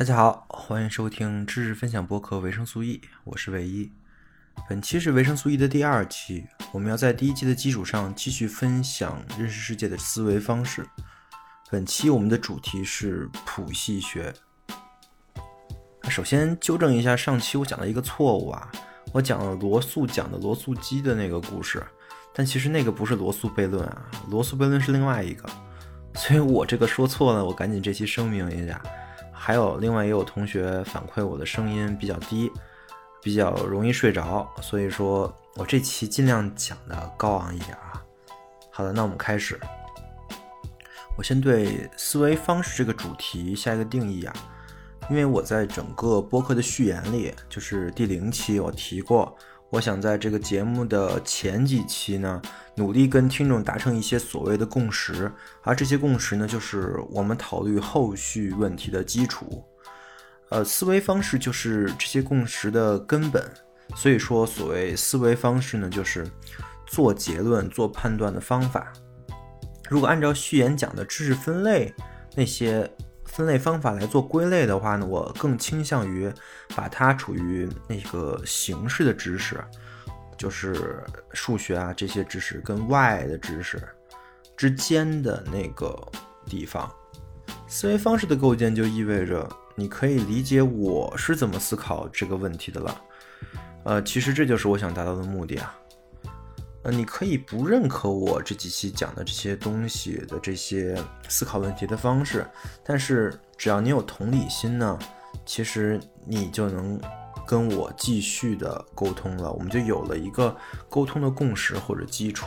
大家好，欢迎收听知识分享播客维生素 E，我是唯一。本期是维生素 E 的第二期，我们要在第一期的基础上继续分享认识世界的思维方式。本期我们的主题是谱系学。首先纠正一下上期我讲的一个错误啊，我讲了罗素讲的罗素鸡的那个故事，但其实那个不是罗素悖论啊，罗素悖论是另外一个，所以我这个说错了，我赶紧这期声明一下。还有另外也有同学反馈我的声音比较低，比较容易睡着，所以说我这期尽量讲的高昂一点啊。好的，那我们开始。我先对思维方式这个主题下一个定义啊，因为我在整个播客的序言里，就是第零期我提过。我想在这个节目的前几期呢，努力跟听众达成一些所谓的共识，而这些共识呢，就是我们讨论后续问题的基础。呃，思维方式就是这些共识的根本。所以说，所谓思维方式呢，就是做结论、做判断的方法。如果按照序言讲的知识分类那些。分类方法来做归类的话呢，我更倾向于把它处于那个形式的知识，就是数学啊这些知识跟外的知识之间的那个地方。思维方式的构建就意味着你可以理解我是怎么思考这个问题的了。呃，其实这就是我想达到的目的啊。呃，你可以不认可我这几期讲的这些东西的这些思考问题的方式，但是只要你有同理心呢，其实你就能跟我继续的沟通了，我们就有了一个沟通的共识或者基础。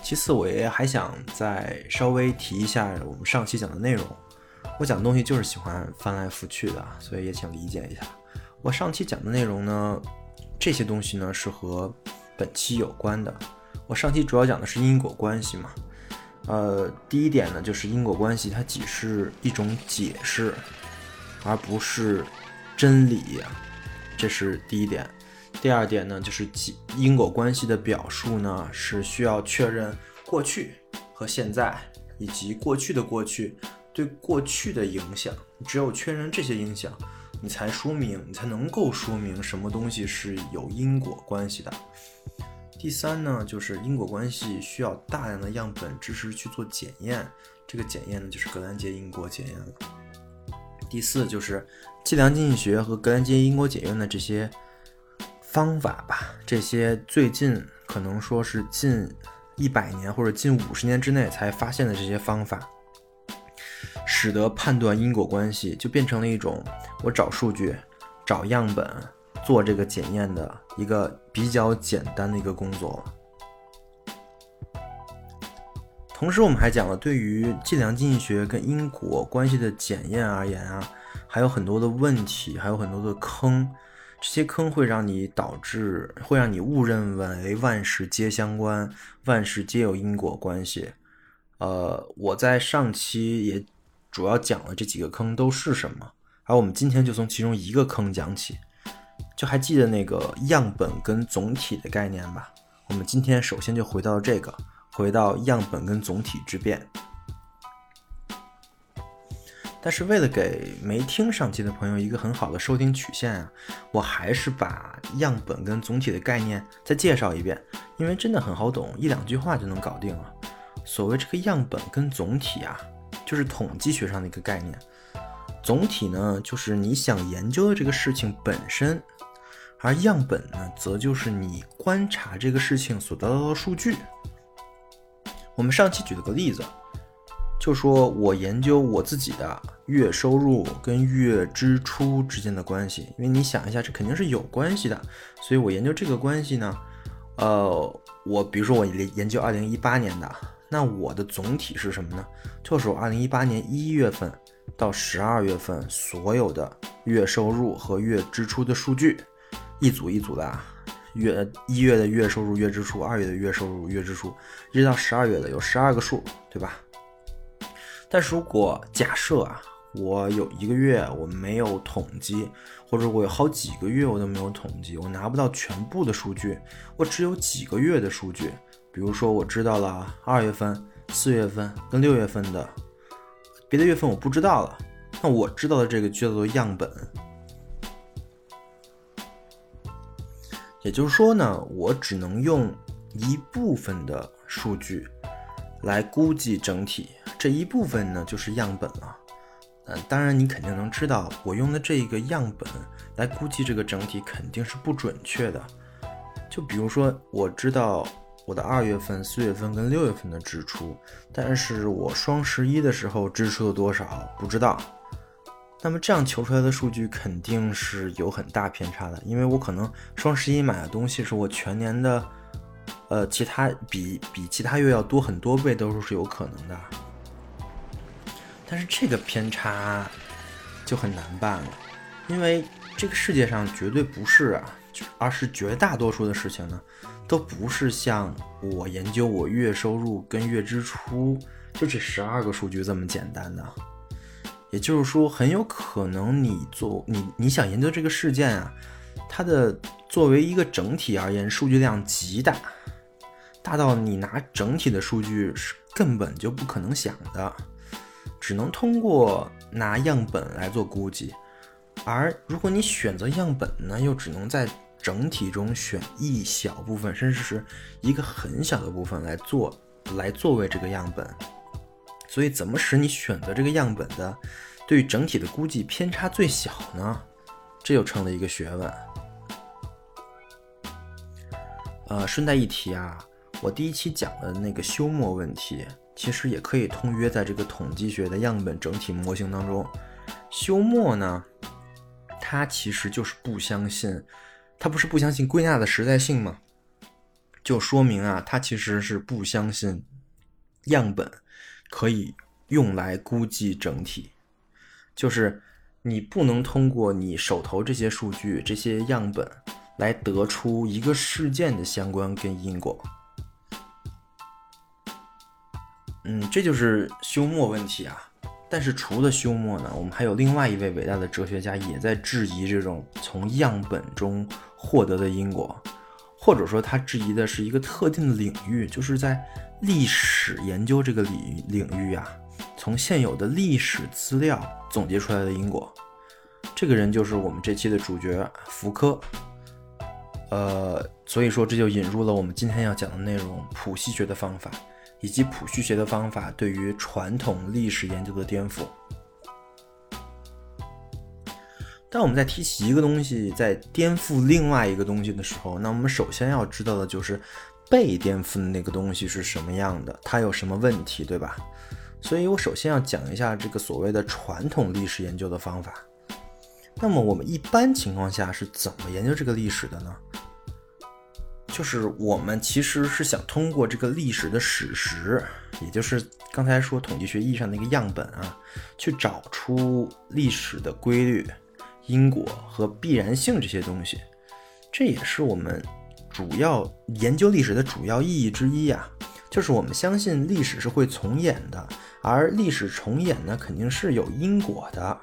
其次，我也还想再稍微提一下我们上期讲的内容。我讲东西就是喜欢翻来覆去的，所以也请理解一下。我上期讲的内容呢。这些东西呢是和本期有关的。我上期主要讲的是因果关系嘛，呃，第一点呢就是因果关系它只是一种解释，而不是真理，这是第一点。第二点呢就是因果关系的表述呢是需要确认过去和现在以及过去的过去对过去的影响，只有确认这些影响。你才说明，你才能够说明什么东西是有因果关系的。第三呢，就是因果关系需要大量的样本知识去做检验，这个检验呢就是格兰杰因果检验了。第四就是计量经济学和格兰杰因果检验的这些方法吧，这些最近可能说是近一百年或者近五十年之内才发现的这些方法。使得判断因果关系就变成了一种我找数据、找样本、做这个检验的一个比较简单的一个工作。同时，我们还讲了对于计量经济学跟因果关系的检验而言啊，还有很多的问题，还有很多的坑。这些坑会让你导致，会让你误认为万事皆相关，万事皆有因果关系。呃，我在上期也。主要讲了这几个坑都是什么，而我们今天就从其中一个坑讲起。就还记得那个样本跟总体的概念吧？我们今天首先就回到这个，回到样本跟总体之变。但是为了给没听上期的朋友一个很好的收听曲线啊，我还是把样本跟总体的概念再介绍一遍，因为真的很好懂，一两句话就能搞定了。所谓这个样本跟总体啊。就是统计学上的一个概念，总体呢就是你想研究的这个事情本身，而样本呢则就是你观察这个事情所得到的数据。我们上期举了个例子，就说我研究我自己的月收入跟月支出之间的关系，因为你想一下，这肯定是有关系的，所以我研究这个关系呢，呃，我比如说我研究二零一八年的。那我的总体是什么呢？就是我二零一八年一月份到十二月份所有的月收入和月支出的数据，一组一组的啊，月一月的月收入、月支出，二月的月收入、月支出，一直到十二月的有十二个数，对吧？但是如果假设啊，我有一个月我没有统计，或者我有好几个月我都没有统计，我拿不到全部的数据，我只有几个月的数据。比如说，我知道了二月份、四月份跟六月份的别的月份我不知道了，那我知道的这个就叫做样本。也就是说呢，我只能用一部分的数据来估计整体，这一部分呢就是样本了。嗯，当然你肯定能知道，我用的这个样本来估计这个整体肯定是不准确的。就比如说，我知道我的二月份、四月份跟六月份的支出，但是我双十一的时候支出了多少不知道。那么这样求出来的数据肯定是有很大偏差的，因为我可能双十一买的东西是我全年的，呃，其他比比其他月要多很多倍都是有可能的。但是这个偏差就很难办了，因为这个世界上绝对不是啊，而是绝大多数的事情呢，都不是像我研究我月收入跟月支出就这十二个数据这么简单的。也就是说，很有可能你做你你想研究这个事件啊，它的作为一个整体而言，数据量极大，大到你拿整体的数据是根本就不可能想的，只能通过拿样本来做估计。而如果你选择样本呢，又只能在整体中选一小部分，甚至是一个很小的部分来做，来作为这个样本。所以，怎么使你选择这个样本的对于整体的估计偏差最小呢？这又成了一个学问。呃，顺带一提啊，我第一期讲的那个休谟问题，其实也可以通约在这个统计学的样本整体模型当中。休谟呢，他其实就是不相信，他不是不相信归纳的实在性吗？就说明啊，他其实是不相信样本。可以用来估计整体，就是你不能通过你手头这些数据、这些样本来得出一个事件的相关跟因果。嗯，这就是休谟问题啊。但是除了休谟呢，我们还有另外一位伟大的哲学家也在质疑这种从样本中获得的因果，或者说他质疑的是一个特定的领域，就是在。历史研究这个领领域啊，从现有的历史资料总结出来的因果，这个人就是我们这期的主角福柯。呃，所以说这就引入了我们今天要讲的内容——谱系学的方法，以及谱系学的方法对于传统历史研究的颠覆。当我们在提起一个东西在颠覆另外一个东西的时候，那我们首先要知道的就是。被颠覆的那个东西是什么样的？它有什么问题，对吧？所以我首先要讲一下这个所谓的传统历史研究的方法。那么我们一般情况下是怎么研究这个历史的呢？就是我们其实是想通过这个历史的史实，也就是刚才说统计学意义上的一个样本啊，去找出历史的规律、因果和必然性这些东西。这也是我们。主要研究历史的主要意义之一啊，就是我们相信历史是会重演的，而历史重演呢，肯定是有因果的。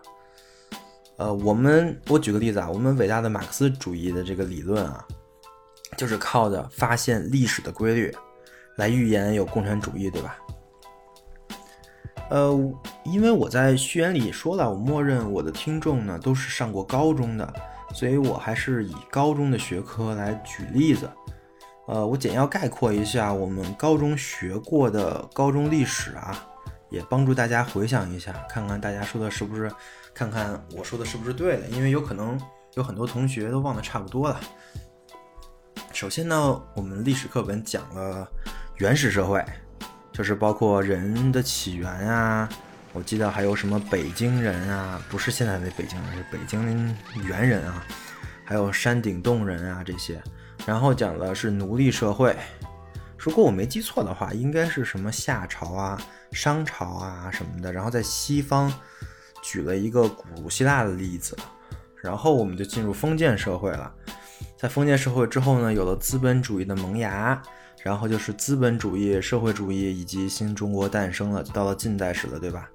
呃，我们我举个例子啊，我们伟大的马克思主义的这个理论啊，就是靠着发现历史的规律来预言有共产主义，对吧？呃，因为我在序言里说了，我默认我的听众呢都是上过高中的。所以我还是以高中的学科来举例子，呃，我简要概括一下我们高中学过的高中历史啊，也帮助大家回想一下，看看大家说的是不是，看看我说的是不是对的，因为有可能有很多同学都忘得差不多了。首先呢，我们历史课本讲了原始社会，就是包括人的起源啊。我记得还有什么北京人啊，不是现在的北京人，是北京猿人啊，还有山顶洞人啊这些。然后讲的是奴隶社会，如果我没记错的话，应该是什么夏朝啊、商朝啊什么的。然后在西方举了一个古希腊的例子，然后我们就进入封建社会了。在封建社会之后呢，有了资本主义的萌芽。然后就是资本主义、社会主义以及新中国诞生了，就到了近代史了，对吧？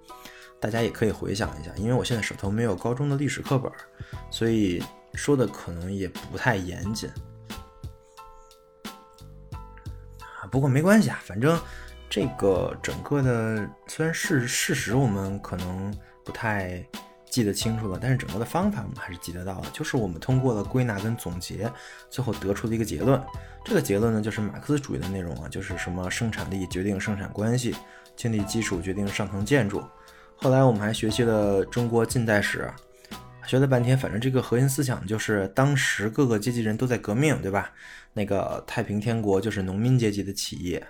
大家也可以回想一下，因为我现在手头没有高中的历史课本，所以说的可能也不太严谨啊。不过没关系啊，反正这个整个的虽然事事实我们可能不太记得清楚了，但是整个的方法我们还是记得到的，就是我们通过了归纳跟总结，最后得出的一个结论。这个结论呢，就是马克思主义的内容啊，就是什么生产力决定生产关系，经济基础决定上层建筑。后来我们还学习了中国近代史，学了半天，反正这个核心思想就是当时各个阶级人都在革命，对吧？那个太平天国就是农民阶级的起义，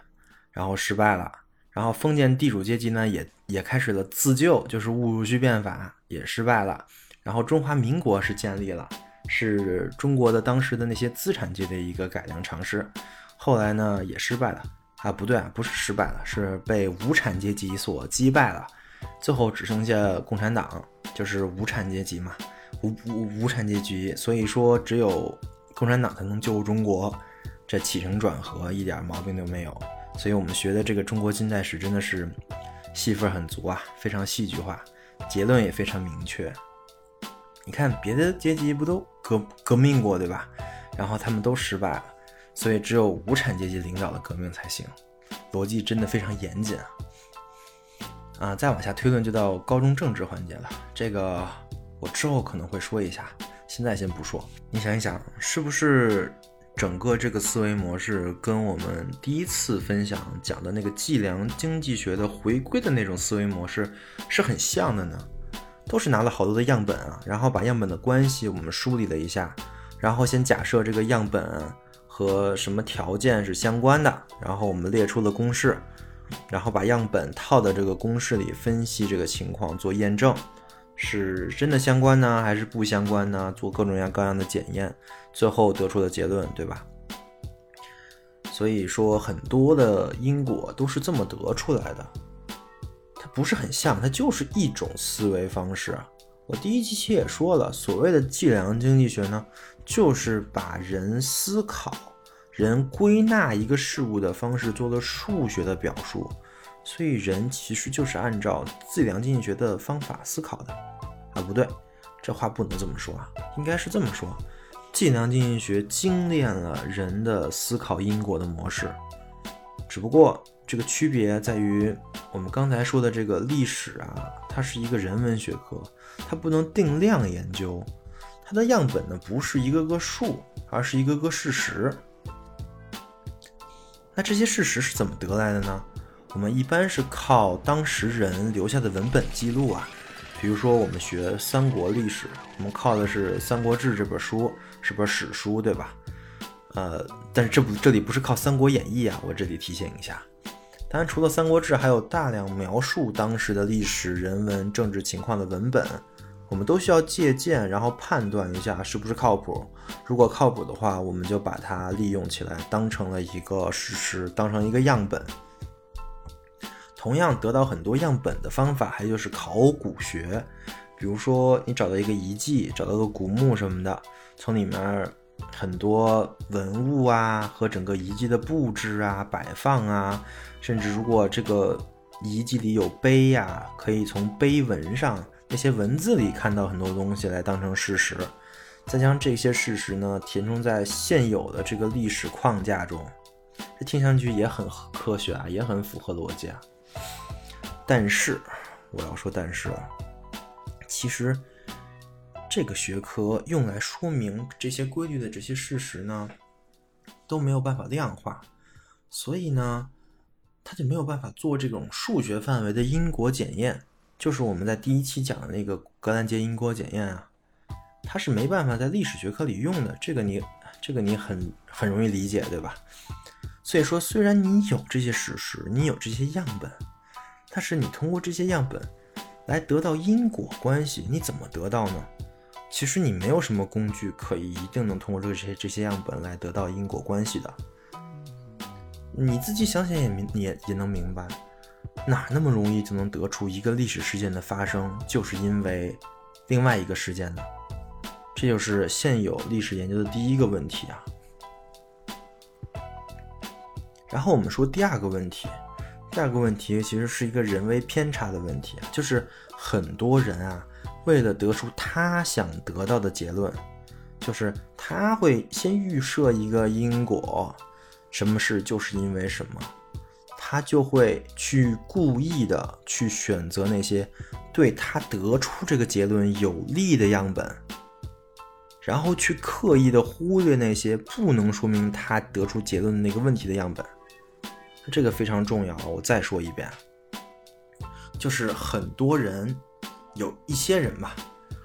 然后失败了，然后封建地主阶级呢也也开始了自救，就是戊戌变法也失败了，然后中华民国是建立了，是中国的当时的那些资产阶级的一个改良尝试，后来呢也失败了啊，不对啊，不是失败了，是被无产阶级所击败了，最后只剩下共产党，就是无产阶级嘛，无无无产阶级，所以说只有。共产党才能救中国，这起承转合一点毛病都没有。所以，我们学的这个中国近代史真的是戏份很足啊，非常戏剧化，结论也非常明确。你看，别的阶级不都革革命过，对吧？然后他们都失败了，所以只有无产阶级领导的革命才行。逻辑真的非常严谨啊！啊，再往下推论就到高中政治环节了，这个我之后可能会说一下。现在先不说，你想一想，是不是整个这个思维模式跟我们第一次分享讲的那个计量经济学的回归的那种思维模式是很像的呢？都是拿了好多的样本啊，然后把样本的关系我们梳理了一下，然后先假设这个样本和什么条件是相关的，然后我们列出了公式，然后把样本套到这个公式里分析这个情况做验证。是真的相关呢，还是不相关呢？做各种各样各样的检验，最后得出的结论，对吧？所以说，很多的因果都是这么得出来的，它不是很像，它就是一种思维方式。我第一期也说了，所谓的计量经济学呢，就是把人思考、人归纳一个事物的方式做了数学的表述。所以人其实就是按照计量经济学的方法思考的，啊不对，这话不能这么说啊，应该是这么说，计量经济学精炼了人的思考因果的模式，只不过这个区别在于，我们刚才说的这个历史啊，它是一个人文学科，它不能定量研究，它的样本呢不是一个个数，而是一个个事实。那这些事实是怎么得来的呢？我们一般是靠当时人留下的文本记录啊，比如说我们学三国历史，我们靠的是《三国志》这本书，是本史书，对吧？呃，但是这不这里不是靠《三国演义》啊，我这里提醒一下。当然，除了《三国志》，还有大量描述当时的历史人文政治情况的文本，我们都需要借鉴，然后判断一下是不是靠谱。如果靠谱的话，我们就把它利用起来，当成了一个事实，当成一个样本。同样得到很多样本的方法，还就是考古学。比如说，你找到一个遗迹，找到个古墓什么的，从里面很多文物啊，和整个遗迹的布置啊、摆放啊，甚至如果这个遗迹里有碑呀，可以从碑文上那些文字里看到很多东西来当成事实，再将这些事实呢填充在现有的这个历史框架中，这听上去也很科学啊，也很符合逻辑啊。但是，我要说，但是，其实这个学科用来说明这些规律的这些事实呢，都没有办法量化，所以呢，它就没有办法做这种数学范围的因果检验，就是我们在第一期讲的那个格兰杰因果检验啊，它是没办法在历史学科里用的，这个你，这个你很很容易理解，对吧？所以说，虽然你有这些事实，你有这些样本。但是你通过这些样本来得到因果关系，你怎么得到呢？其实你没有什么工具可以一定能通过这些这些样本来得到因果关系的。你自己想想也明也也能明白，哪那么容易就能得出一个历史事件的发生就是因为另外一个事件呢？这就是现有历史研究的第一个问题啊。然后我们说第二个问题。第二个问题其实是一个人为偏差的问题，就是很多人啊，为了得出他想得到的结论，就是他会先预设一个因果，什么事就是因为什么，他就会去故意的去选择那些对他得出这个结论有利的样本，然后去刻意的忽略那些不能说明他得出结论的那个问题的样本。这个非常重要，我再说一遍，就是很多人有一些人吧，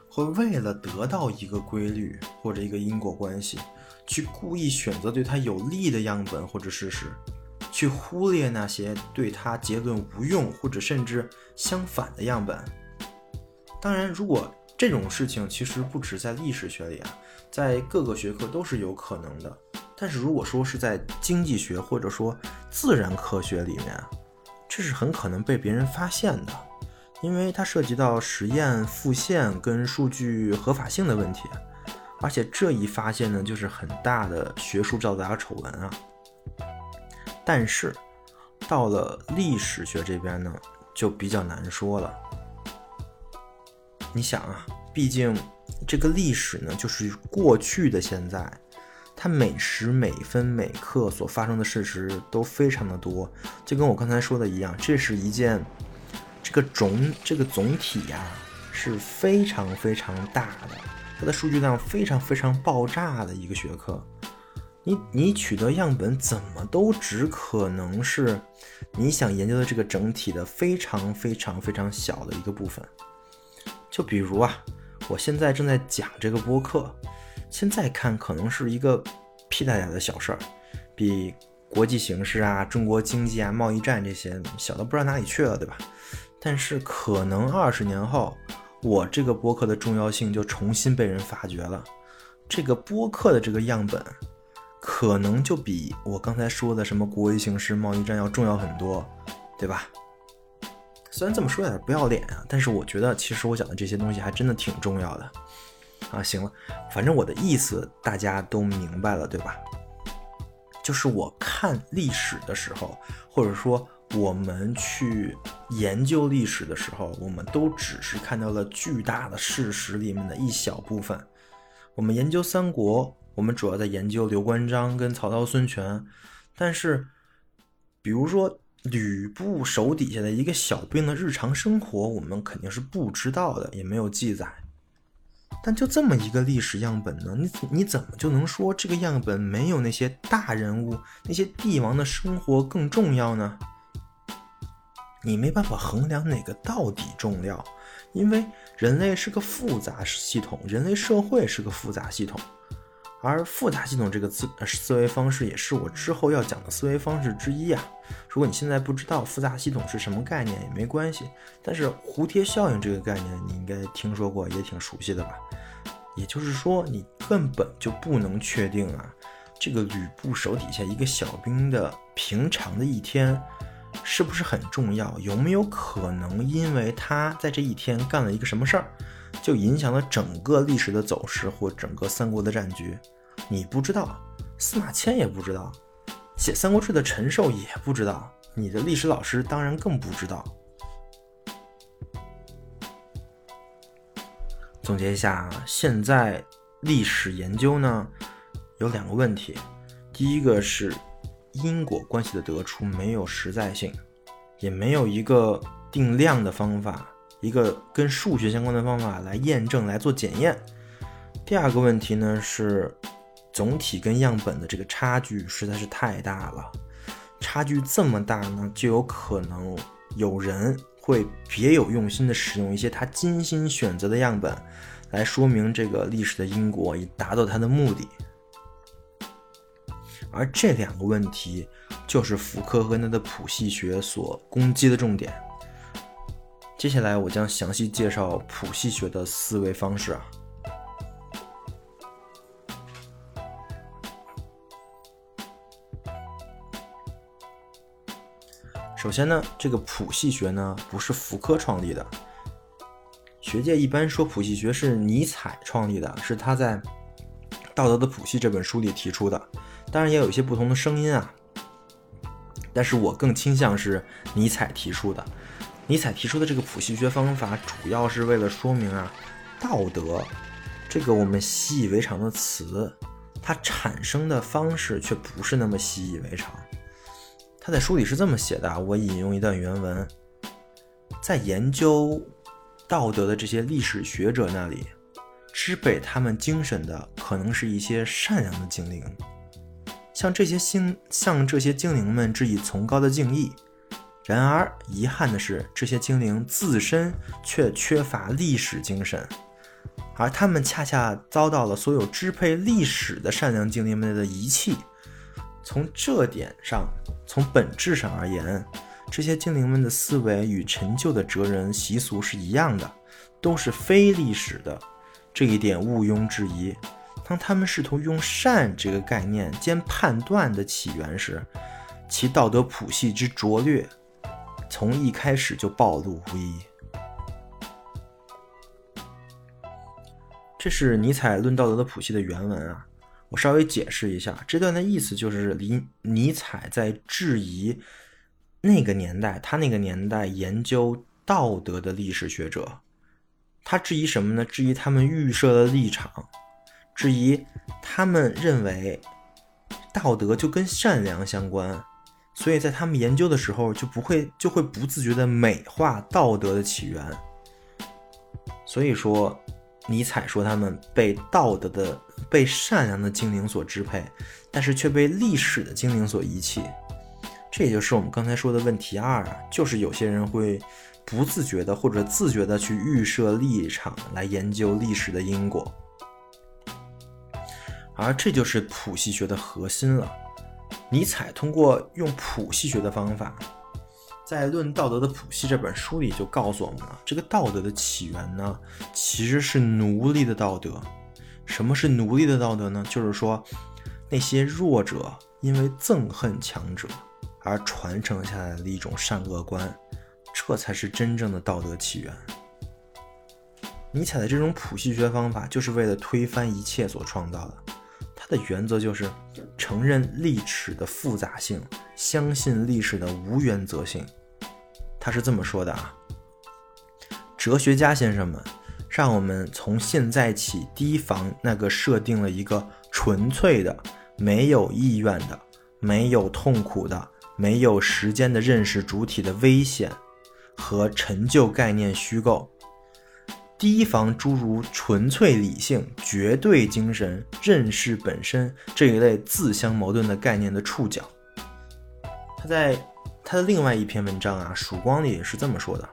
会为了得到一个规律或者一个因果关系，去故意选择对他有利的样本或者事实。去忽略那些对他结论无用或者甚至相反的样本。当然，如果这种事情其实不止在历史学里啊，在各个学科都是有可能的。但是如果说是在经济学或者说自然科学里面，这是很可能被别人发现的，因为它涉及到实验复现跟数据合法性的问题，而且这一发现呢，就是很大的学术造假丑闻啊。但是，到了历史学这边呢，就比较难说了。你想啊，毕竟这个历史呢，就是过去的现在，它每时每分每刻所发生的事实都非常的多。就跟我刚才说的一样，这是一件这个总这个总体呀是非常非常大的，它的数据量非常非常爆炸的一个学科。你你取得样本怎么都只可能是你想研究的这个整体的非常非常非常小的一个部分。就比如啊，我现在正在讲这个播客，现在看可能是一个屁大点的小事儿，比国际形势啊、中国经济啊、贸易战这些小的不知道哪里去了，对吧？但是可能二十年后，我这个播客的重要性就重新被人发掘了，这个播客的这个样本。可能就比我刚才说的什么国际形势、贸易战要重要很多，对吧？虽然这么说有点不要脸啊，但是我觉得其实我讲的这些东西还真的挺重要的啊。行了，反正我的意思大家都明白了，对吧？就是我看历史的时候，或者说我们去研究历史的时候，我们都只是看到了巨大的事实里面的一小部分。我们研究三国。我们主要在研究刘关张跟曹操孙权，但是，比如说吕布手底下的一个小兵的日常生活，我们肯定是不知道的，也没有记载。但就这么一个历史样本呢，你你怎么就能说这个样本没有那些大人物、那些帝王的生活更重要呢？你没办法衡量哪个到底重要，因为人类是个复杂系统，人类社会是个复杂系统。而复杂系统这个思思维方式也是我之后要讲的思维方式之一啊。如果你现在不知道复杂系统是什么概念也没关系，但是蝴蝶效应这个概念你应该听说过，也挺熟悉的吧？也就是说，你根本就不能确定啊，这个吕布手底下一个小兵的平常的一天是不是很重要？有没有可能因为他在这一天干了一个什么事儿？就影响了整个历史的走势或整个三国的战局，你不知道，司马迁也不知道，写《三国志》的陈寿也不知道，你的历史老师当然更不知道。总结一下，现在历史研究呢有两个问题，第一个是因果关系的得出没有实在性，也没有一个定量的方法。一个跟数学相关的方法来验证来做检验。第二个问题呢是，总体跟样本的这个差距实在是太大了。差距这么大呢，就有可能有人会别有用心的使用一些他精心选择的样本，来说明这个历史的因果，以达到他的目的。而这两个问题，就是福柯和他的谱系学所攻击的重点。接下来我将详细介绍谱系学的思维方式啊。首先呢，这个谱系学呢不是福柯创立的，学界一般说谱系学是尼采创立的，是他在《道德的谱系》这本书里提出的。当然也有一些不同的声音啊，但是我更倾向是尼采提出的。尼采提出的这个谱系学方法，主要是为了说明啊，道德这个我们习以为常的词，它产生的方式却不是那么习以为常。他在书里是这么写的啊，我引用一段原文：在研究道德的这些历史学者那里，支配他们精神的可能是一些善良的精灵，向这些星向这些精灵们致以崇高的敬意。然而，遗憾的是，这些精灵自身却缺乏历史精神，而他们恰恰遭到了所有支配历史的善良精灵们的遗弃。从这点上，从本质上而言，这些精灵们的思维与陈旧的哲人习俗是一样的，都是非历史的。这一点毋庸置疑。当他们试图用善这个概念兼判断的起源时，其道德谱系之拙劣，从一开始就暴露无遗。这是尼采论道德的谱系的原文啊。我稍微解释一下，这段的意思就是尼尼采在质疑那个年代，他那个年代研究道德的历史学者，他质疑什么呢？质疑他们预设的立场，质疑他们认为道德就跟善良相关，所以在他们研究的时候就不会就会不自觉的美化道德的起源。所以说，尼采说他们被道德的。被善良的精灵所支配，但是却被历史的精灵所遗弃，这也就是我们刚才说的问题二啊，就是有些人会不自觉的或者自觉的去预设立场来研究历史的因果，而这就是谱系学的核心了。尼采通过用谱系学的方法，在《论道德的谱系》这本书里就告诉我们了，这个道德的起源呢，其实是奴隶的道德。什么是奴隶的道德呢？就是说，那些弱者因为憎恨强者而传承下来的一种善恶观，这才是真正的道德起源。尼采的这种谱系学方法就是为了推翻一切所创造的，的原则就是承认历史的复杂性，相信历史的无原则性。他是这么说的啊，哲学家先生们。让我们从现在起提防那个设定了一个纯粹的、没有意愿的、没有痛苦的、没有时间的认识主体的危险和陈旧概念虚构，提防诸如纯粹理性、绝对精神、认识本身这一类自相矛盾的概念的触角。他在他的另外一篇文章啊《曙光》里是这么说的。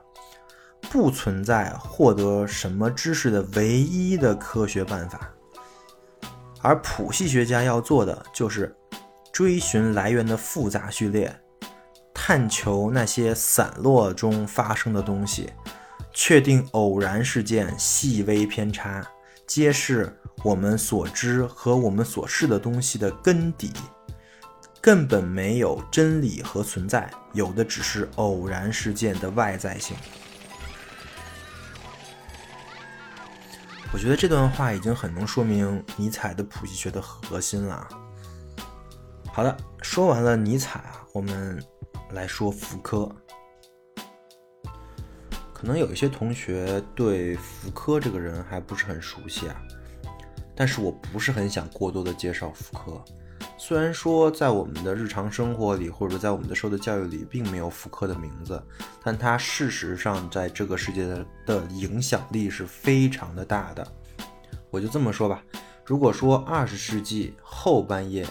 不存在获得什么知识的唯一的科学办法，而谱系学家要做的就是追寻来源的复杂序列，探求那些散落中发生的东西，确定偶然事件细微偏差，揭示我们所知和我们所视的东西的根底。根本没有真理和存在，有的只是偶然事件的外在性。我觉得这段话已经很能说明尼采的谱系学的核心了。好的，说完了尼采啊，我们来说福柯。可能有一些同学对福柯这个人还不是很熟悉啊，但是我不是很想过多的介绍福柯。虽然说在我们的日常生活里，或者在我们的受的教育里，并没有福柯的名字，但他事实上在这个世界的的影响力是非常的大的。我就这么说吧，如果说二十世纪后半叶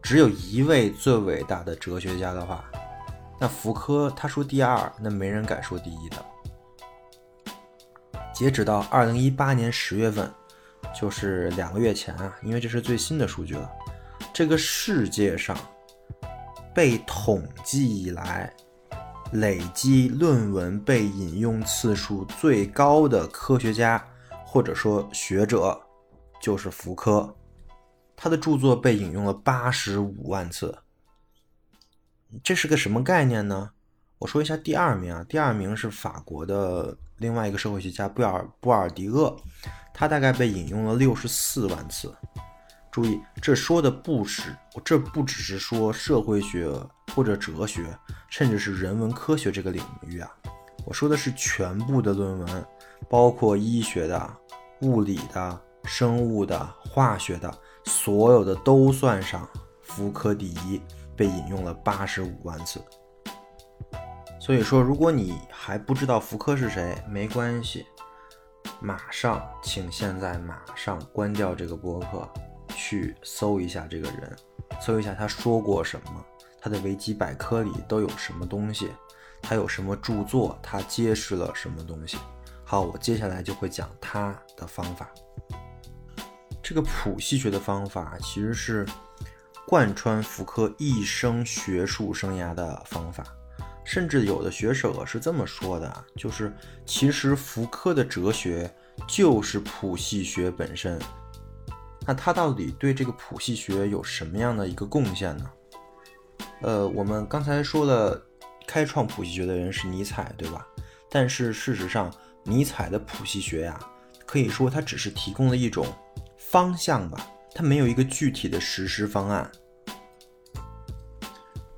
只有一位最伟大的哲学家的话，那福柯他说第二，那没人敢说第一的。截止到二零一八年十月份，就是两个月前啊，因为这是最新的数据了。这个世界上被统计以来累计论文被引用次数最高的科学家或者说学者就是福柯，他的著作被引用了八十五万次。这是个什么概念呢？我说一下第二名啊，第二名是法国的另外一个社会学家布尔布尔迪厄，他大概被引用了六十四万次。注意，这说的不是，这不只是说社会学或者哲学，甚至是人文科学这个领域啊。我说的是全部的论文，包括医学的、物理的、生物的、化学的，所有的都算上。福柯第一，被引用了八十五万次。所以说，如果你还不知道福柯是谁，没关系，马上，请现在马上关掉这个播客，去搜一下这个人，搜一下他说过什么，他的维基百科里都有什么东西，他有什么著作，他揭示了什么东西。好，我接下来就会讲他的方法。这个谱系学的方法其实是贯穿福柯一生学术生涯的方法。甚至有的学者是这么说的，就是其实福柯的哲学就是谱系学本身。那他到底对这个谱系学有什么样的一个贡献呢？呃，我们刚才说了，开创谱系学的人是尼采，对吧？但是事实上，尼采的谱系学呀，可以说它只是提供了一种方向吧，它没有一个具体的实施方案，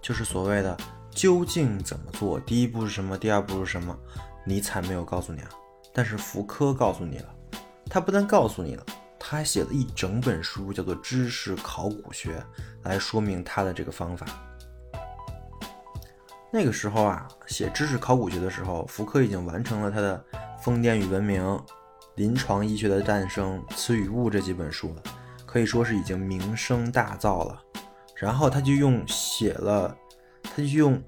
就是所谓的。究竟怎么做？第一步是什么？第二步是什么？尼采没有告诉你啊，但是福柯告诉你了。他不但告诉你了，他还写了一整本书，叫做《知识考古学》，来说明他的这个方法。那个时候啊，写《知识考古学》的时候，福柯已经完成了他的《疯癫与文明》《临床医学的诞生》《词与物》这几本书了，可以说是已经名声大噪了。然后他就用写了。他就用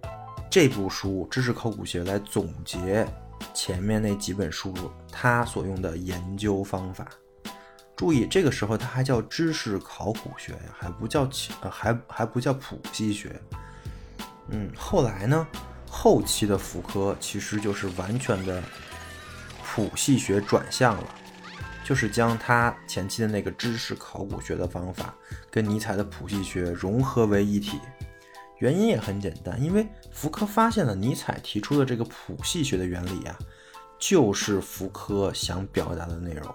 这部书《知识考古学》来总结前面那几本书他所用的研究方法。注意，这个时候他还叫知识考古学呀，还不叫呃还还不叫谱系学。嗯，后来呢，后期的福柯其实就是完全的谱系学转向了，就是将他前期的那个知识考古学的方法跟尼采的谱系学融合为一体。原因也很简单，因为福柯发现了尼采提出的这个谱系学的原理啊，就是福柯想表达的内容。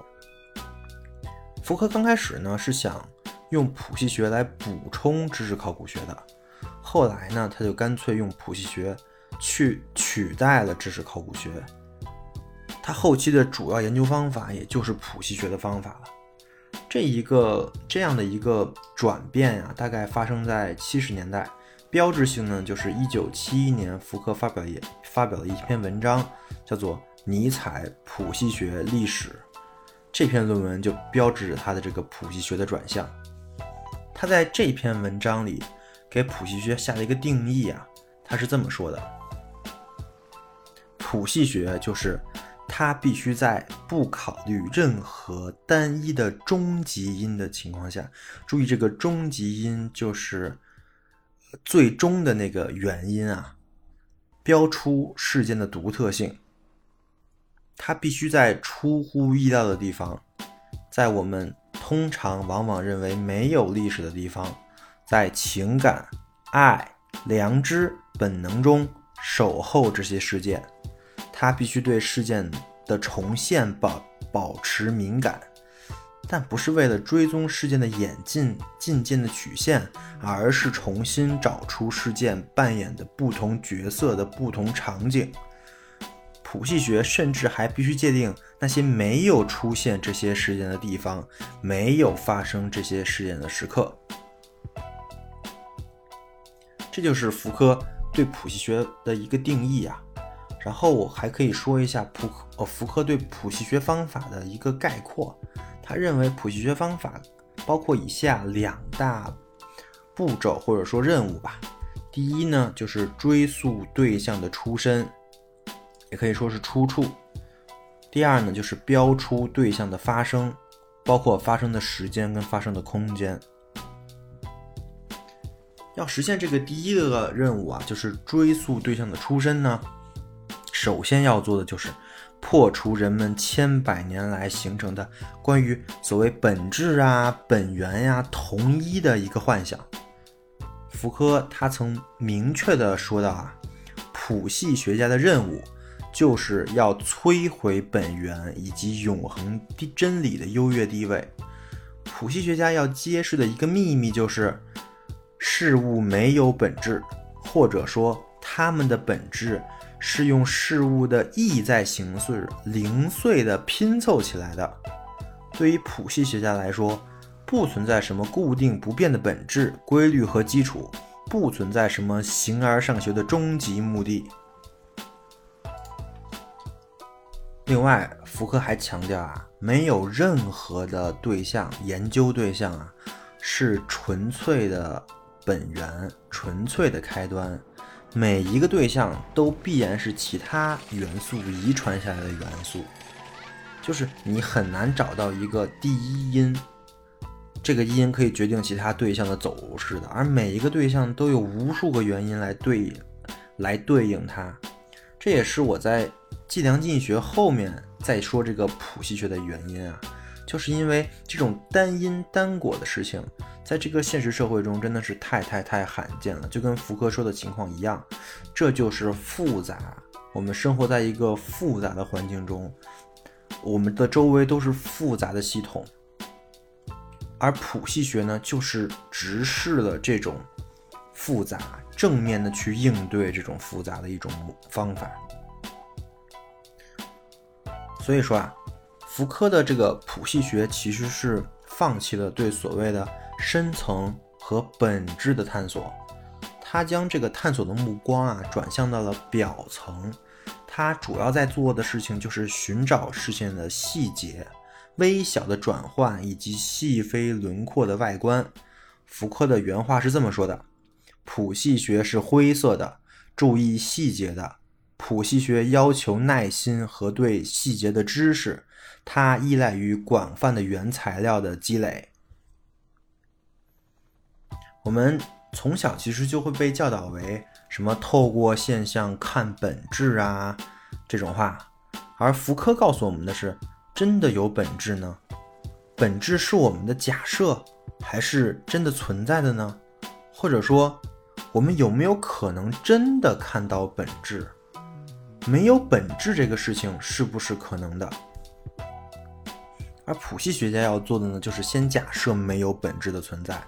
福柯刚开始呢是想用谱系学来补充知识考古学的，后来呢他就干脆用谱系学去取代了知识考古学。他后期的主要研究方法也就是谱系学的方法了。这一个这样的一个转变呀，大概发生在七十年代。标志性呢，就是一九七一年，福柯发表也发表了一篇文章，叫做《尼采谱系学历史》。这篇论文就标志着他的这个谱系学的转向。他在这篇文章里给谱系学下了一个定义啊，他是这么说的：谱系学就是它必须在不考虑任何单一的终极因的情况下，注意这个终极因就是。最终的那个原因啊，标出事件的独特性。它必须在出乎意料的地方，在我们通常往往认为没有历史的地方，在情感、爱、良知、本能中守候这些事件。它必须对事件的重现保保持敏感。但不是为了追踪事件的演进进进的曲线，而是重新找出事件扮演的不同角色的不同场景。谱系学甚至还必须界定那些没有出现这些事件的地方，没有发生这些事件的时刻。这就是福柯对谱系学的一个定义啊。然后我还可以说一下普呃福柯对谱系学方法的一个概括。他认为谱系学方法包括以下两大步骤或者说任务吧。第一呢，就是追溯对象的出身，也可以说是出处。第二呢，就是标出对象的发生，包括发生的时间跟发生的空间。要实现这个第一个任务啊，就是追溯对象的出身呢，首先要做的就是。破除人们千百年来形成的关于所谓本质啊、本源呀、同一的一个幻想。福柯他曾明确的说到啊，谱系学家的任务就是要摧毁本源以及永恒的真理的优越地位。谱系学家要揭示的一个秘密就是，事物没有本质，或者说它们的本质。是用事物的意在形式零碎的拼凑起来的。对于谱系学家来说，不存在什么固定不变的本质、规律和基础，不存在什么形而上学的终极目的。另外，福柯还强调啊，没有任何的对象研究对象啊是纯粹的本源、纯粹的开端，每一个对象都必然是其他元素遗传下来的元素，就是你很难找到一个第一因。这个因可以决定其他对象的走势的，而每一个对象都有无数个原因来对来对应它。这也是我在计量经济学后面再说这个谱系学的原因啊，就是因为这种单因单果的事情，在这个现实社会中真的是太太太罕见了，就跟福柯说的情况一样，这就是复杂。我们生活在一个复杂的环境中，我们的周围都是复杂的系统。而谱系学呢，就是直视了这种复杂，正面的去应对这种复杂的一种方法。所以说啊，福柯的这个谱系学其实是放弃了对所谓的深层和本质的探索，他将这个探索的目光啊转向到了表层，他主要在做的事情就是寻找事件的细节。微小的转换以及细微轮廓的外观，福柯的原话是这么说的：谱系学是灰色的，注意细节的。谱系学要求耐心和对细节的知识，它依赖于广泛的原材料的积累。我们从小其实就会被教导为什么透过现象看本质啊这种话，而福柯告诉我们的是。真的有本质呢？本质是我们的假设，还是真的存在的呢？或者说，我们有没有可能真的看到本质？没有本质这个事情是不是可能的？而谱系学家要做的呢，就是先假设没有本质的存在，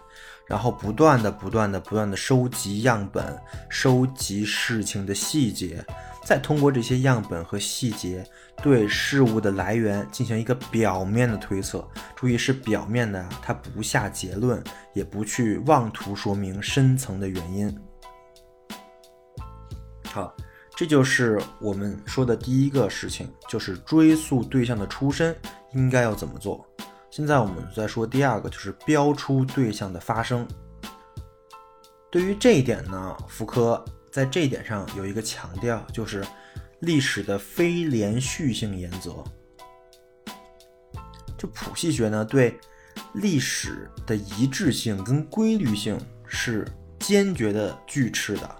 然后不断的、不断的、不断的收集样本，收集事情的细节。再通过这些样本和细节，对事物的来源进行一个表面的推测。注意是表面的，它不下结论，也不去妄图说明深层的原因。好，这就是我们说的第一个事情，就是追溯对象的出身应该要怎么做。现在我们再说第二个，就是标出对象的发生。对于这一点呢，福柯。在这一点上有一个强调，就是历史的非连续性原则。就谱系学呢，对历史的一致性跟规律性是坚决的拒斥的。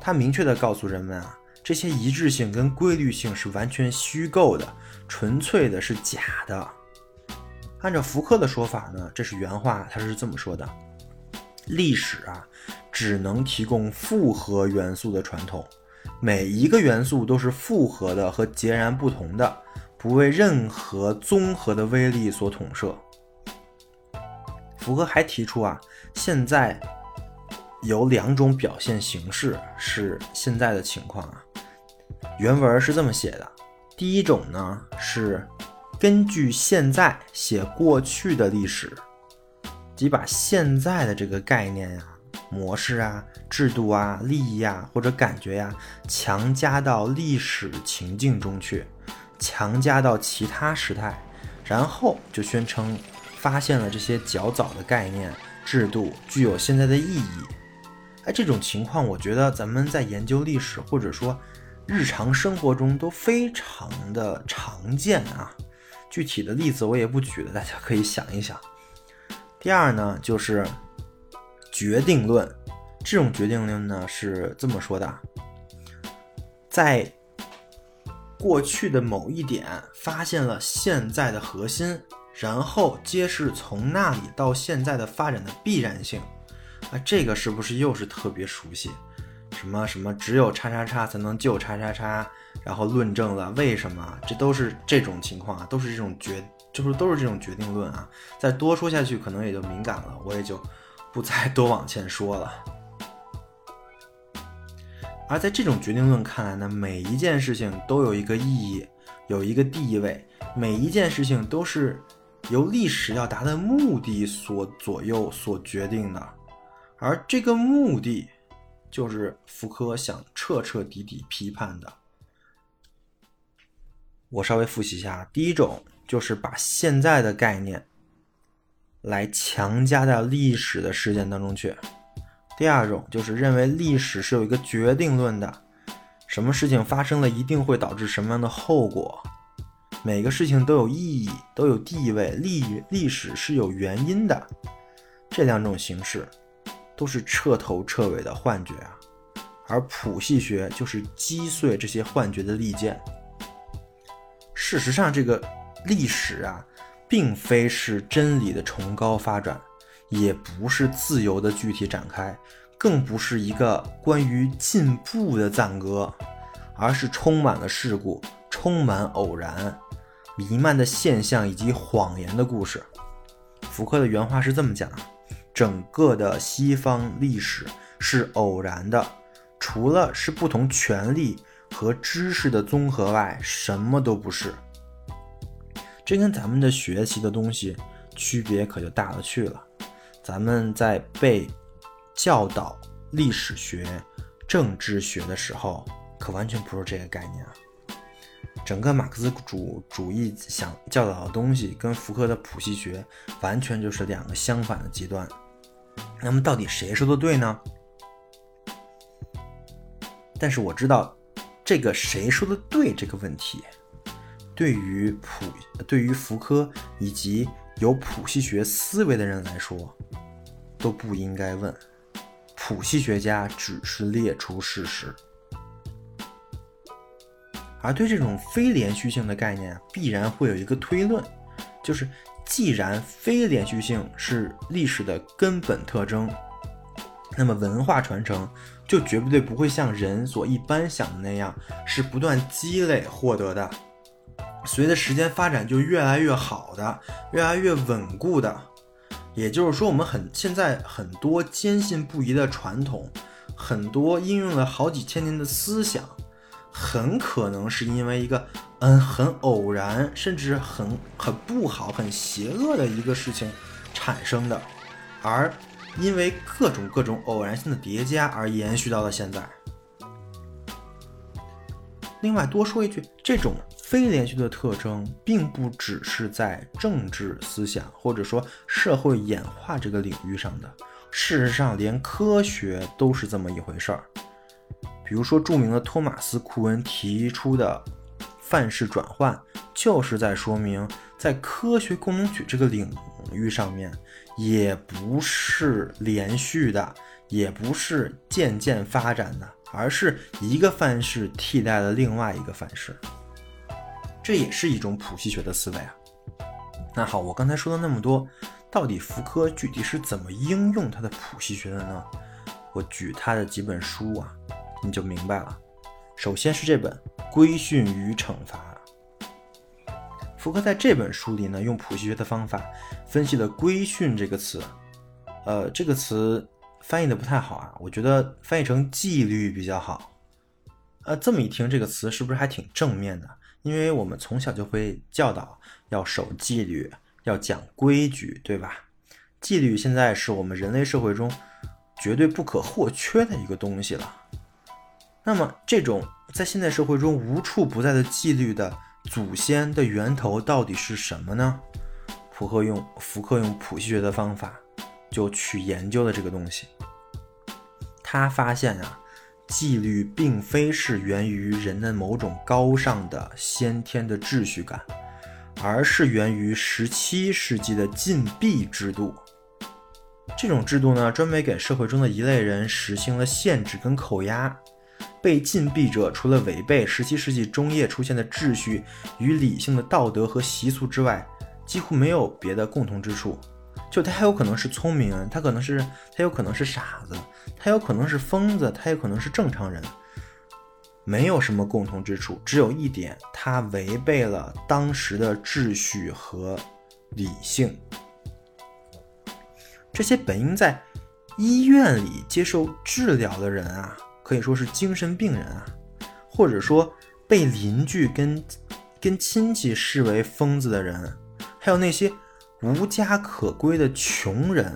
它明确的告诉人们啊，这些一致性跟规律性是完全虚构的，纯粹的是假的。按照福柯的说法呢，这是原话，他是这么说的：历史啊。只能提供复合元素的传统，每一个元素都是复合的和截然不同的，不为任何综合的威力所统摄。福柯还提出啊，现在有两种表现形式是现在的情况啊。原文是这么写的：第一种呢是根据现在写过去的历史，即把现在的这个概念呀。模式啊、制度啊、利益啊或者感觉呀，强加到历史情境中去，强加到其他时态，然后就宣称发现了这些较早的概念、制度具有现在的意义。哎，这种情况我觉得咱们在研究历史或者说日常生活中都非常的常见啊。具体的例子我也不举了，大家可以想一想。第二呢，就是。决定论，这种决定论呢是这么说的：在过去的某一点发现了现在的核心，然后揭示从那里到现在的发展的必然性。啊，这个是不是又是特别熟悉？什么什么只有叉叉叉才能救叉叉叉，然后论证了为什么？这都是这种情况啊，都是这种决，就是都是这种决定论啊。再多说下去可能也就敏感了，我也就。不再多往前说了。而在这种决定论看来呢，每一件事情都有一个意义，有一个地位，每一件事情都是由历史要达的目的所左右、所决定的。而这个目的就是福柯想彻彻底底批判的。我稍微复习一下，第一种就是把现在的概念来强加到历史的事件当中去；第二种就是认为历史是有一个决定论的，什么事情发生了一定会导致什么样的后果，每个事情都有意义，都有地位，历历史是有原因的。这两种形式都是彻头彻尾的幻觉啊，而谱系学就是击碎这些幻觉的利剑。事实上，这个历史啊，并非是真理的崇高发展，也不是自由的具体展开，更不是一个关于进步的赞歌，而是充满了事故、充满偶然、弥漫的现象以及谎言的故事。福柯的原话是这么讲：整个的西方历史是偶然的，除了是不同权力。和知识的综合外，什么都不是。这跟咱们的学习的东西区别可就大了去了。咱们在背教导历史学、政治学的时候，可完全不是这个概念啊。整个马克思主主义想教导的东西，跟福柯的谱系学完全就是两个相反的极端。那么，到底谁说的对呢？但是我知道。这个谁说的对？这个问题，对于普对于福柯以及有谱系学思维的人来说，都不应该问。谱系学家只是列出事实，而对这种非连续性的概念，必然会有一个推论，就是既然非连续性是历史的根本特征。那么文化传承就绝对不会像人所一般想的那样，是不断积累获得的，随着时间发展就越来越好的，越来越稳固的。也就是说，我们很现在很多坚信不疑的传统，很多应用了好几千年的思想，很可能是因为一个嗯很偶然，甚至很很不好、很邪恶的一个事情产生的，而。因为各种各种偶然性的叠加而延续到了现在。另外多说一句，这种非连续的特征，并不只是在政治思想或者说社会演化这个领域上的，事实上连科学都是这么一回事儿。比如说著名的托马斯·库恩提出的范式转换，就是在说明在科学共同体这个领域上面。也不是连续的，也不是渐渐发展的，而是一个范式替代了另外一个范式，这也是一种谱系学的思维啊。那好，我刚才说了那么多，到底福柯具体是怎么应用他的谱系学的呢？我举他的几本书啊，你就明白了。首先是这本《规训与惩罚》。福柯在这本书里呢，用谱系学的方法分析了“规训”这个词，呃，这个词翻译的不太好啊，我觉得翻译成“纪律”比较好。呃，这么一听，这个词是不是还挺正面的？因为我们从小就会教导要守纪律，要讲规矩，对吧？纪律现在是我们人类社会中绝对不可或缺的一个东西了。那么，这种在现代社会中无处不在的纪律的。祖先的源头到底是什么呢？福克用福克用谱系学的方法就去研究了这个东西。他发现啊，纪律并非是源于人的某种高尚的先天的秩序感，而是源于十七世纪的禁闭制度。这种制度呢，专门给社会中的一类人实行了限制跟扣押。被禁闭者除了违背17世纪中叶出现的秩序与理性的道德和习俗之外，几乎没有别的共同之处。就他有可能是聪明人，他可能是他有可能是傻子，他有可能是疯子，他有可能是正常人，没有什么共同之处，只有一点，他违背了当时的秩序和理性。这些本应在医院里接受治疗的人啊。可以说是精神病人啊，或者说被邻居跟跟亲戚视为疯子的人，还有那些无家可归的穷人、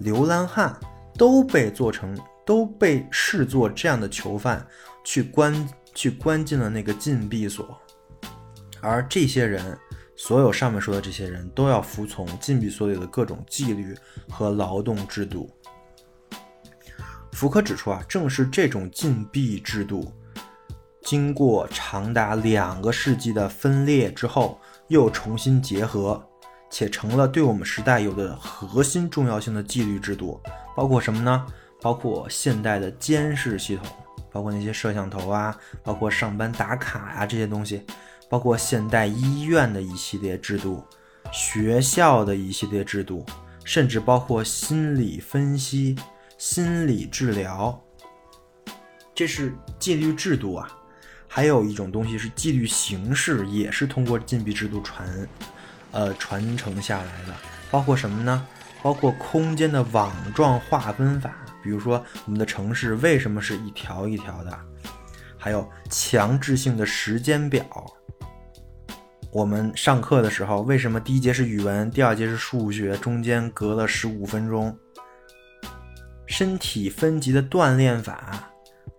流浪汉，都被做成都被视作这样的囚犯去关去关进了那个禁闭所，而这些人，所有上面说的这些人都要服从禁闭所里的各种纪律和劳动制度。福柯指出啊，正是这种禁闭制度，经过长达两个世纪的分裂之后，又重新结合，且成了对我们时代有的核心重要性的纪律制度，包括什么呢？包括现代的监视系统，包括那些摄像头啊，包括上班打卡呀这些东西，包括现代医院的一系列制度，学校的一系列制度，甚至包括心理分析、心理治疗，这是纪律制度啊。还有一种东西是纪律形式，也是通过禁闭制度传，呃传承下来的，包括什么呢？包括空间的网状划分法。比如说，我们的城市为什么是一条一条的？还有强制性的时间表。我们上课的时候，为什么第一节是语文，第二节是数学，中间隔了十五分钟？身体分级的锻炼法，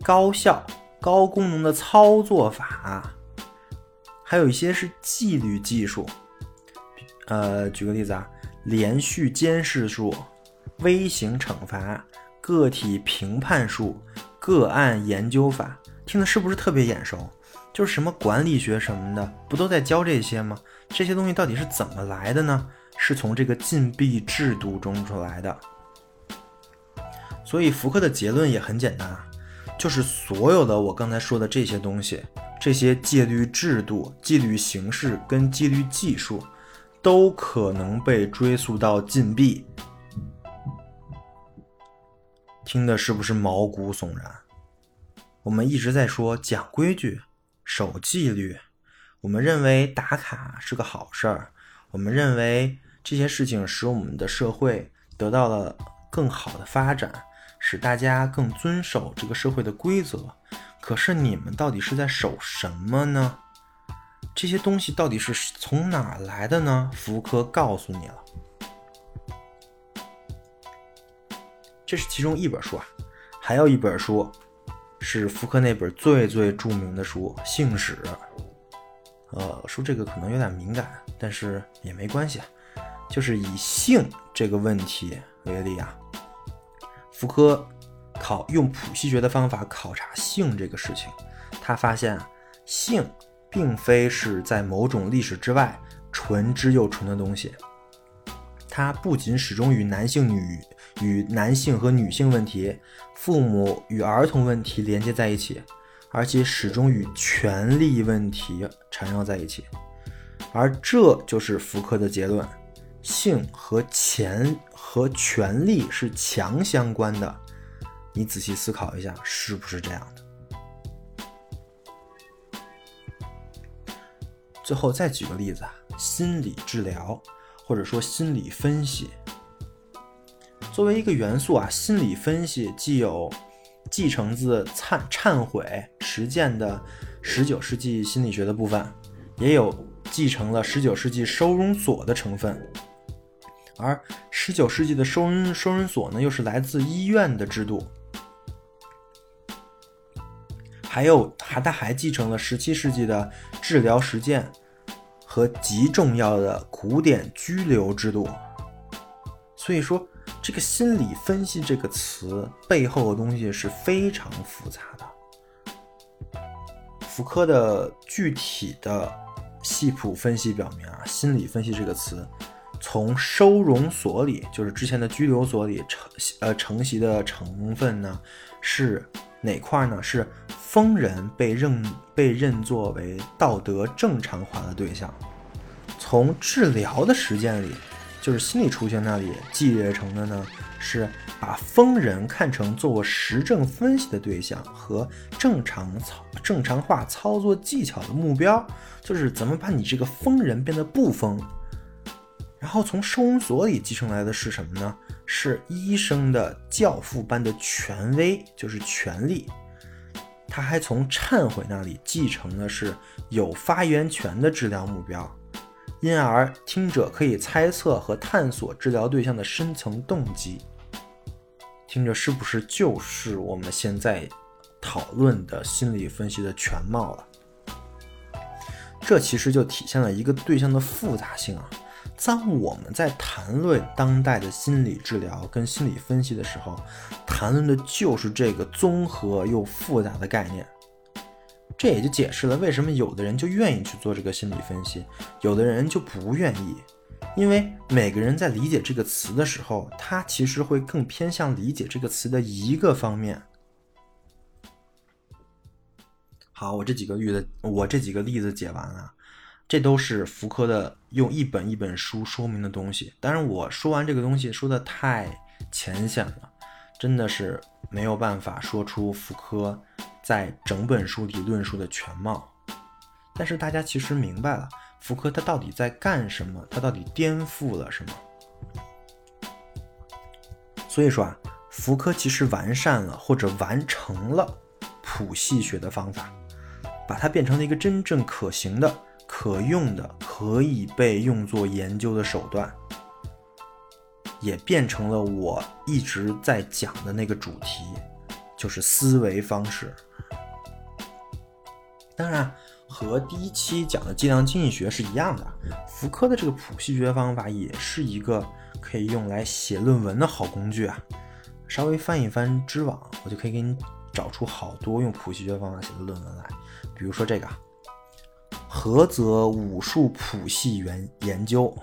高效、高功能的操作法，还有一些是纪律技术。呃，举个例子啊，连续监视术、微型惩罚。个体评判术、个案研究法，听的是不是特别眼熟？就是什么管理学什么的，不都在教这些吗？这些东西到底是怎么来的呢？是从这个禁闭制度中出来的。所以福克的结论也很简单啊，就是所有的我刚才说的这些东西，这些纪律制度、纪律形式跟纪律技术，都可能被追溯到禁闭。听的是不是毛骨悚然？我们一直在说讲规矩、守纪律，我们认为打卡是个好事儿，我们认为这些事情使我们的社会得到了更好的发展，使大家更遵守这个社会的规则。可是你们到底是在守什么呢？这些东西到底是从哪来的呢？福柯告诉你了。这是其中一本书啊，还有一本书是福柯那本最最著名的书《性史》。呃，说这个可能有点敏感，但是也没关系，就是以性这个问题为例啊，福柯考用谱系学的方法考察性这个事情，他发现啊，性并非是在某种历史之外纯之又纯的东西，它不仅始终与男性女。与男性和女性问题、父母与儿童问题连接在一起，而且始终与权力问题缠绕在一起，而这就是福柯的结论：性和钱和权力是强相关的。你仔细思考一下，是不是这样的？最后再举个例子啊，心理治疗或者说心理分析。作为一个元素啊，心理分析既有继承自忏忏悔实践的十九世纪心理学的部分，也有继承了十九世纪收容所的成分。而十九世纪的收容收容所呢，又是来自医院的制度。还有还他还继承了十七世纪的治疗实践和极重要的古典拘留制度。所以说。这个心理分析这个词背后的东西是非常复杂的。福柯的具体的系谱分析表明啊，心理分析这个词从收容所里，就是之前的拘留所里承呃承袭的成分呢是哪块呢？是疯人被认被认作为道德正常化的对象，从治疗的实践里。就是心理出现那里继业成的呢，是把疯人看成做实证分析的对象和正常操正常化操作技巧的目标，就是怎么把你这个疯人变得不疯。然后从收容所里继承来的是什么呢？是医生的教父般的权威，就是权力。他还从忏悔那里继承的是有发言权的治疗目标。因而，听者可以猜测和探索治疗对象的深层动机。听着是不是就是我们现在讨论的心理分析的全貌了？这其实就体现了一个对象的复杂性啊。当我们在谈论当代的心理治疗跟心理分析的时候，谈论的就是这个综合又复杂的概念。这也就解释了为什么有的人就愿意去做这个心理分析，有的人就不愿意。因为每个人在理解这个词的时候，他其实会更偏向理解这个词的一个方面。好，我这几个例子，我这几个例子解完了。这都是福柯的用一本一本书说明的东西。当然，我说完这个东西说的太浅显了，真的是没有办法说出福柯在整本书里论述的全貌。但是大家其实明白了，福柯他到底在干什么？他到底颠覆了什么？所以说啊，福柯其实完善了或者完成了谱系学的方法，把它变成了一个真正可行的。可用的、可以被用作研究的手段，也变成了我一直在讲的那个主题，就是思维方式。当然，和第一期讲的计量经济学是一样的，福柯的这个谱系学方法也是一个可以用来写论文的好工具啊。稍微翻一翻知网，我就可以给你找出好多用谱系学方法写的论文来，比如说这个。菏泽武术谱系研研究，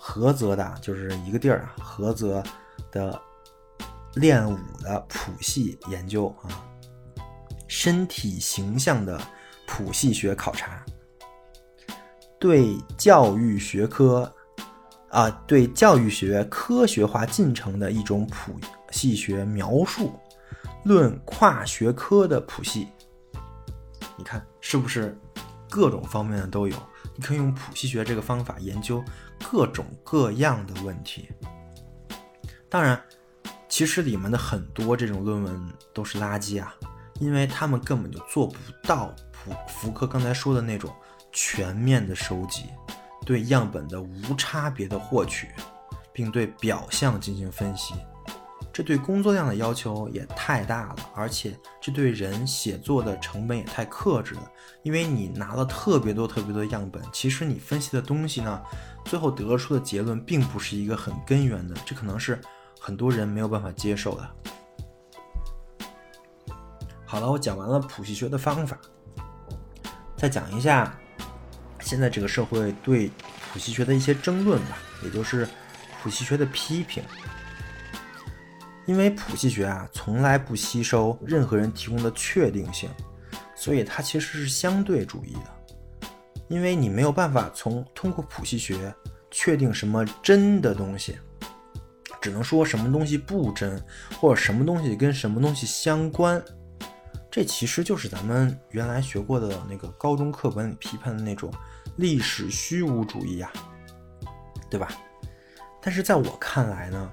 菏泽的就是一个地儿啊，菏泽的练武的谱系研究啊，身体形象的谱系学考察，对教育学科啊，对教育学科学化进程的一种谱系学描述，论跨学科的谱系，你看是不是？各种方面的都有，你可以用谱系学这个方法研究各种各样的问题。当然，其实里面的很多这种论文都是垃圾啊，因为他们根本就做不到普福柯刚才说的那种全面的收集，对样本的无差别的获取，并对表象进行分析。这对工作量的要求也太大了，而且这对人写作的成本也太克制了。因为你拿了特别多、特别多样本，其实你分析的东西呢，最后得出的结论并不是一个很根源的，这可能是很多人没有办法接受的。好了，我讲完了谱系学的方法，再讲一下现在这个社会对谱系学的一些争论吧，也就是谱系学的批评。因为谱系学啊，从来不吸收任何人提供的确定性，所以它其实是相对主义的。因为你没有办法从通过谱系学确定什么真的东西，只能说什么东西不真，或者什么东西跟什么东西相关。这其实就是咱们原来学过的那个高中课本里批判的那种历史虚无主义呀，对吧？但是在我看来呢。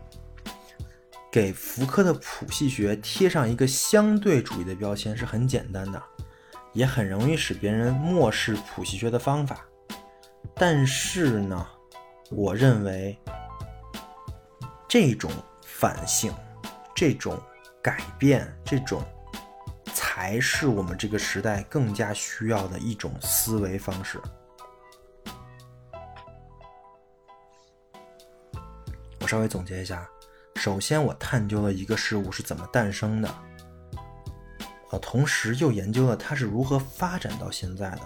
给福柯的谱系学贴上一个相对主义的标签是很简单的，也很容易使别人漠视谱系学的方法。但是呢，我认为这种反省、这种改变、这种才是我们这个时代更加需要的一种思维方式。我稍微总结一下。首先，我探究了一个事物是怎么诞生的，呃，同时又研究了它是如何发展到现在的。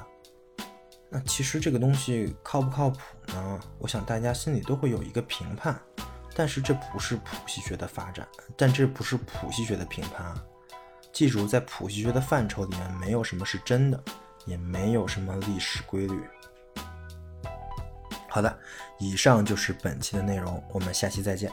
那其实这个东西靠不靠谱呢？我想大家心里都会有一个评判。但是这不是谱系学的发展，但这不是谱系学的评判！记住，在谱系学的范畴里面，没有什么是真的，也没有什么历史规律。好的，以上就是本期的内容，我们下期再见。